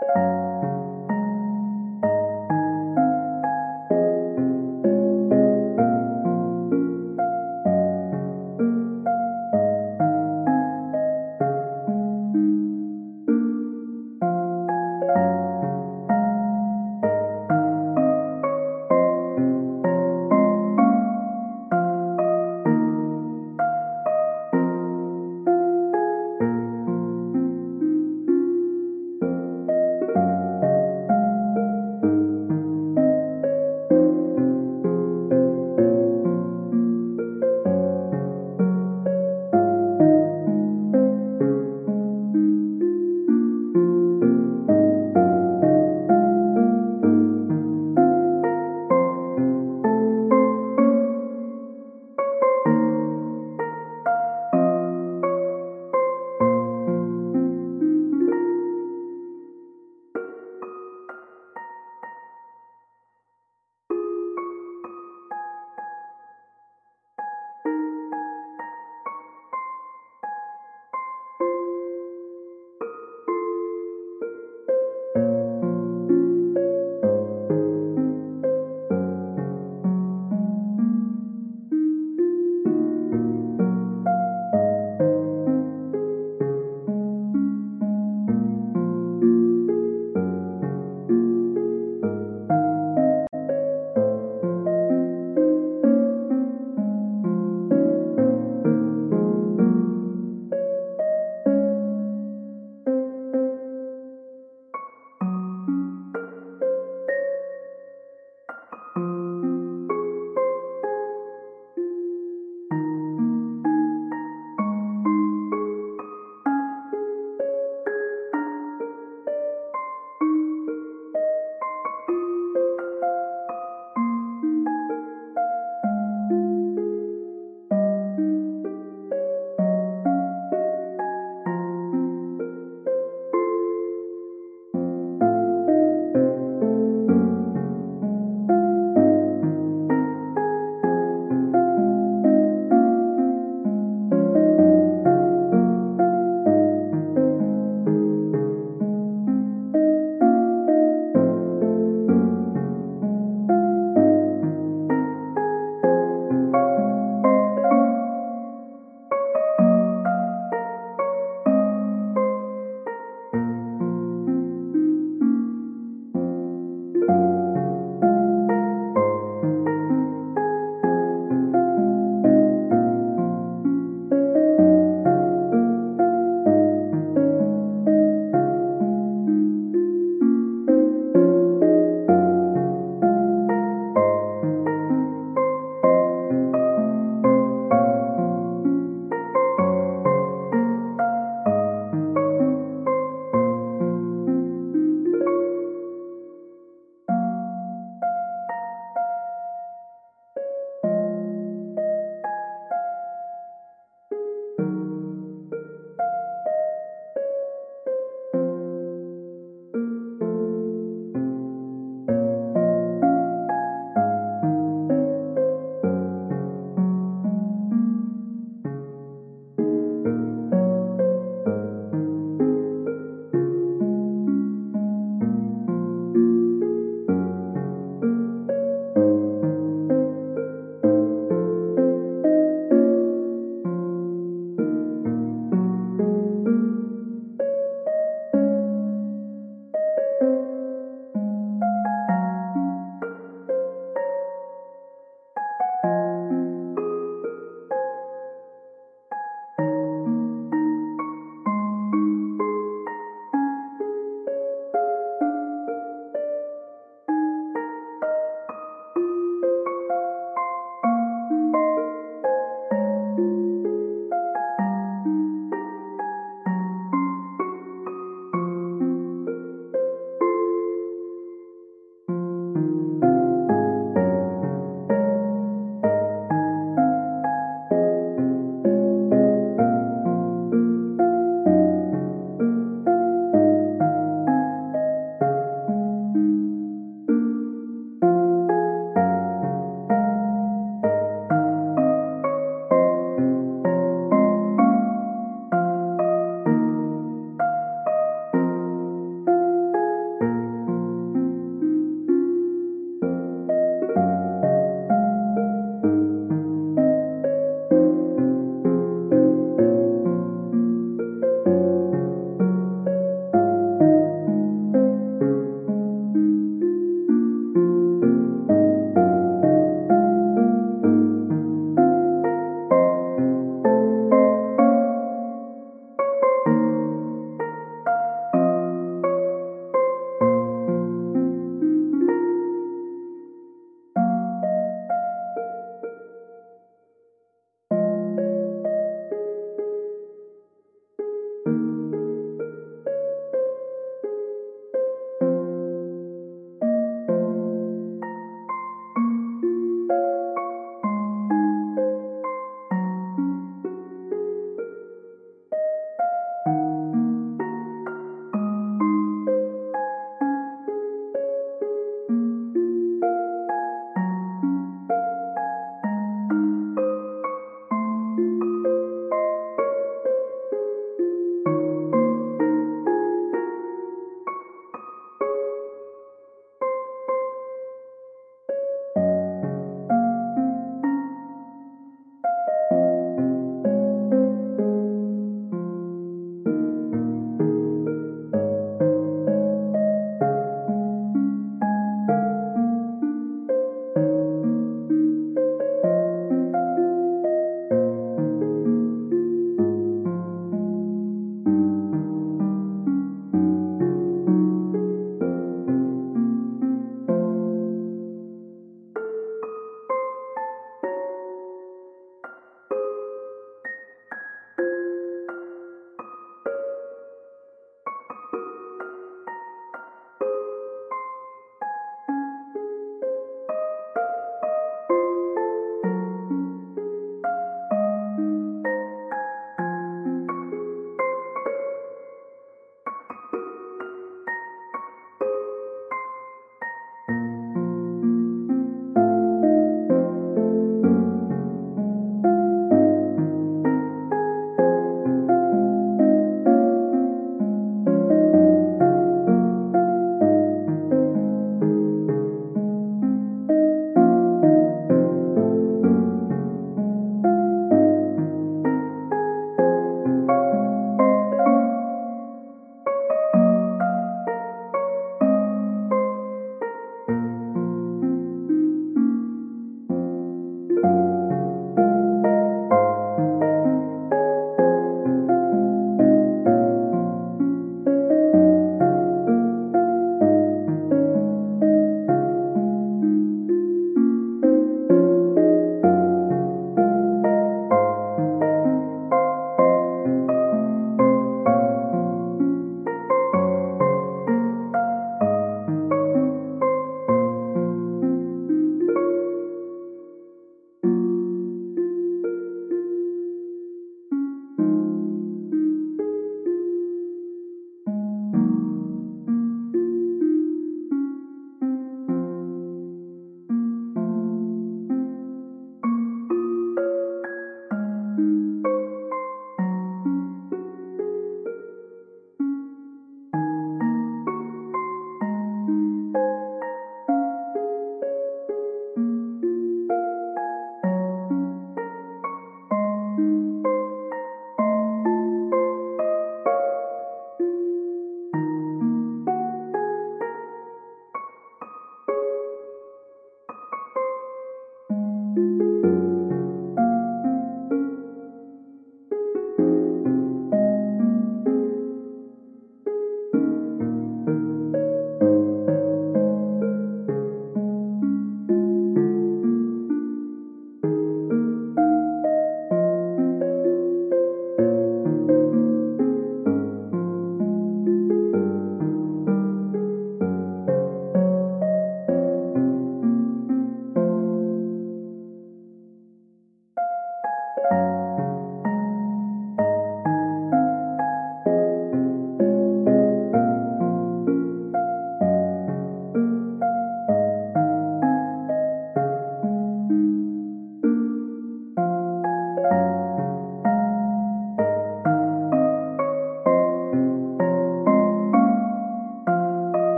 you